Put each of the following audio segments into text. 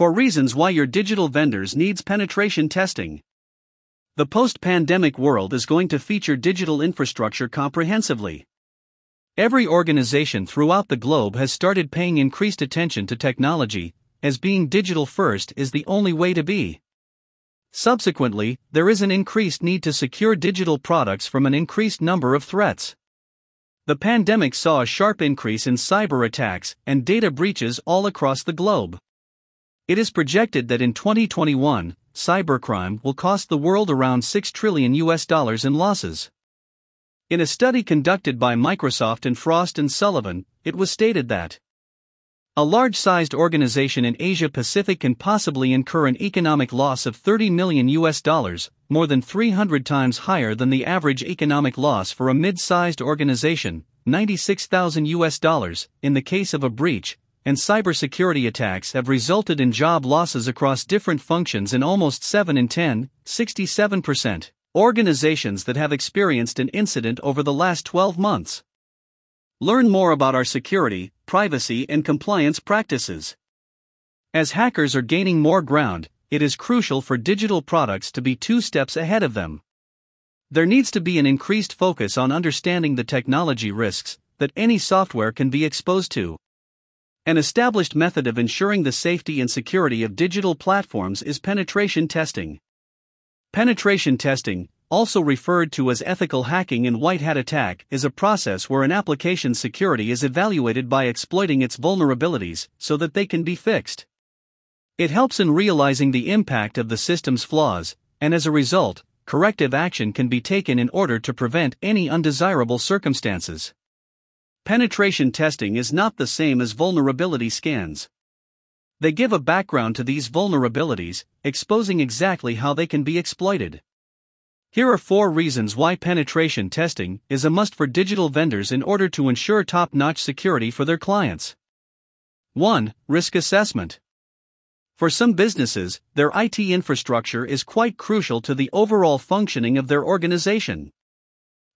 Four reasons why your digital vendors needs penetration testing. The post-pandemic world is going to feature digital infrastructure comprehensively. Every organization throughout the globe has started paying increased attention to technology, as being digital first is the only way to be. Subsequently, there is an increased need to secure digital products from an increased number of threats. The pandemic saw a sharp increase in cyber attacks and data breaches all across the globe. It is projected that in 2021, cybercrime will cost the world around 6 trillion US dollars in losses. In a study conducted by Microsoft and Frost and Sullivan, it was stated that a large sized organization in Asia Pacific can possibly incur an economic loss of 30 million US dollars, more than 300 times higher than the average economic loss for a mid sized organization, 96,000 US dollars, in the case of a breach, and cybersecurity attacks have resulted in job losses across different functions in almost 7 in 10, 67%, organizations that have experienced an incident over the last 12 months. Learn more about our security, privacy, and compliance practices. As hackers are gaining more ground, it is crucial for digital products to be two steps ahead of them. There needs to be an increased focus on understanding the technology risks that any software can be exposed to. An established method of ensuring the safety and security of digital platforms is penetration testing. Penetration testing, also referred to as ethical hacking and white hat attack, is a process where an application's security is evaluated by exploiting its vulnerabilities so that they can be fixed. It helps in realizing the impact of the system's flaws, and as a result, corrective action can be taken in order to prevent any undesirable circumstances. Penetration testing is not the same as vulnerability scans. They give a background to these vulnerabilities, exposing exactly how they can be exploited. Here are four reasons why penetration testing is a must for digital vendors in order to ensure top notch security for their clients. 1. Risk assessment. For some businesses, their IT infrastructure is quite crucial to the overall functioning of their organization.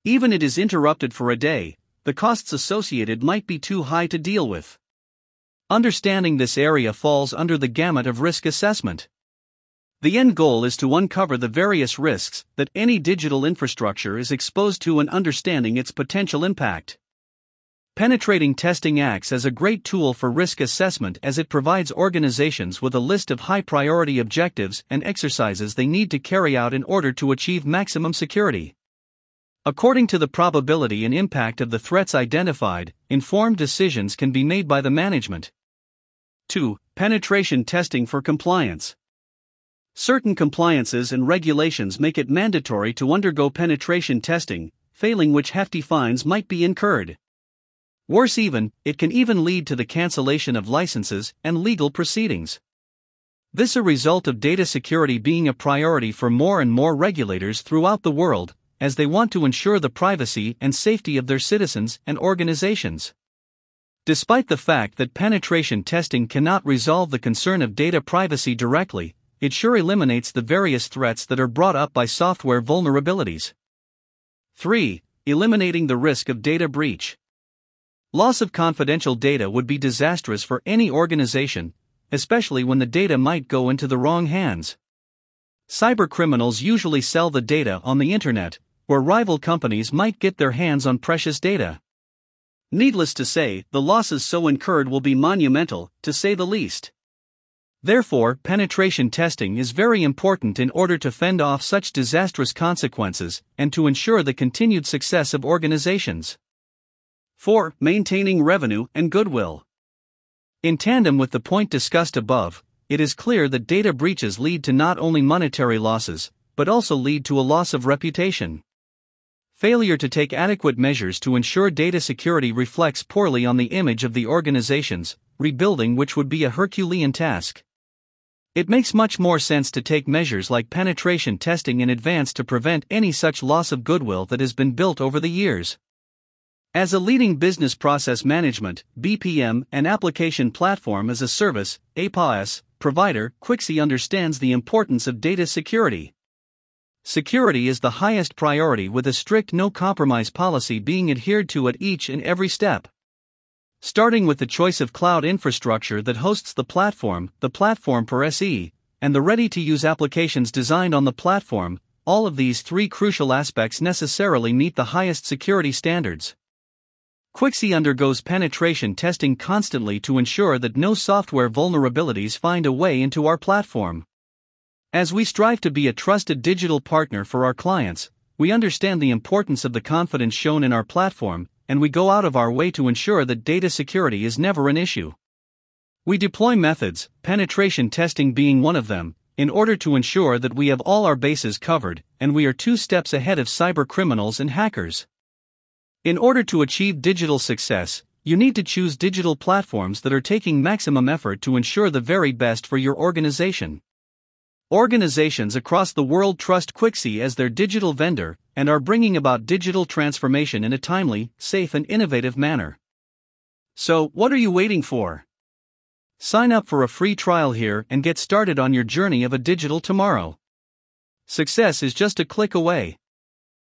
Even it is interrupted for a day, the costs associated might be too high to deal with. Understanding this area falls under the gamut of risk assessment. The end goal is to uncover the various risks that any digital infrastructure is exposed to and understanding its potential impact. Penetrating testing acts as a great tool for risk assessment as it provides organizations with a list of high priority objectives and exercises they need to carry out in order to achieve maximum security. According to the probability and impact of the threats identified, informed decisions can be made by the management. 2. Penetration testing for compliance. Certain compliances and regulations make it mandatory to undergo penetration testing, failing which hefty fines might be incurred. Worse even, it can even lead to the cancellation of licenses and legal proceedings. This a result of data security being a priority for more and more regulators throughout the world, as they want to ensure the privacy and safety of their citizens and organizations. Despite the fact that penetration testing cannot resolve the concern of data privacy directly, it sure eliminates the various threats that are brought up by software vulnerabilities. 3. Eliminating the risk of data breach. Loss of confidential data would be disastrous for any organization, especially when the data might go into the wrong hands. Cybercriminals usually sell the data on the internet, where rival companies might get their hands on precious data. Needless to say, the losses so incurred will be monumental, to say the least. Therefore, penetration testing is very important in order to fend off such disastrous consequences and to ensure the continued success of organizations. 4. Maintaining revenue and goodwill. In tandem with the point discussed above, it is clear that data breaches lead to not only monetary losses, but also lead to a loss of reputation. Failure to take adequate measures to ensure data security reflects poorly on the image of the organizations, rebuilding which would be a Herculean task. It makes much more sense to take measures like penetration testing in advance to prevent any such loss of goodwill that has been built over the years. As a leading business process management, BPM, and application platform as a service, APaaS, provider, Quixy understands the importance of data security. Security is the highest priority with a strict no compromise policy being adhered to at each and every step. Starting with the choice of cloud infrastructure that hosts the platform, the platform per SE, and the ready to use applications designed on the platform, all of these three crucial aspects necessarily meet the highest security standards. Quixy undergoes penetration testing constantly to ensure that no software vulnerabilities find a way into our platform. As we strive to be a trusted digital partner for our clients, we understand the importance of the confidence shown in our platform, and we go out of our way to ensure that data security is never an issue. We deploy methods, penetration testing being one of them, in order to ensure that we have all our bases covered and we are two steps ahead of cyber criminals and hackers. In order to achieve digital success, you need to choose digital platforms that are taking maximum effort to ensure the very best for your organization. Organizations across the world trust Quixy as their digital vendor and are bringing about digital transformation in a timely, safe, and innovative manner. So, what are you waiting for? Sign up for a free trial here and get started on your journey of a digital tomorrow. Success is just a click away.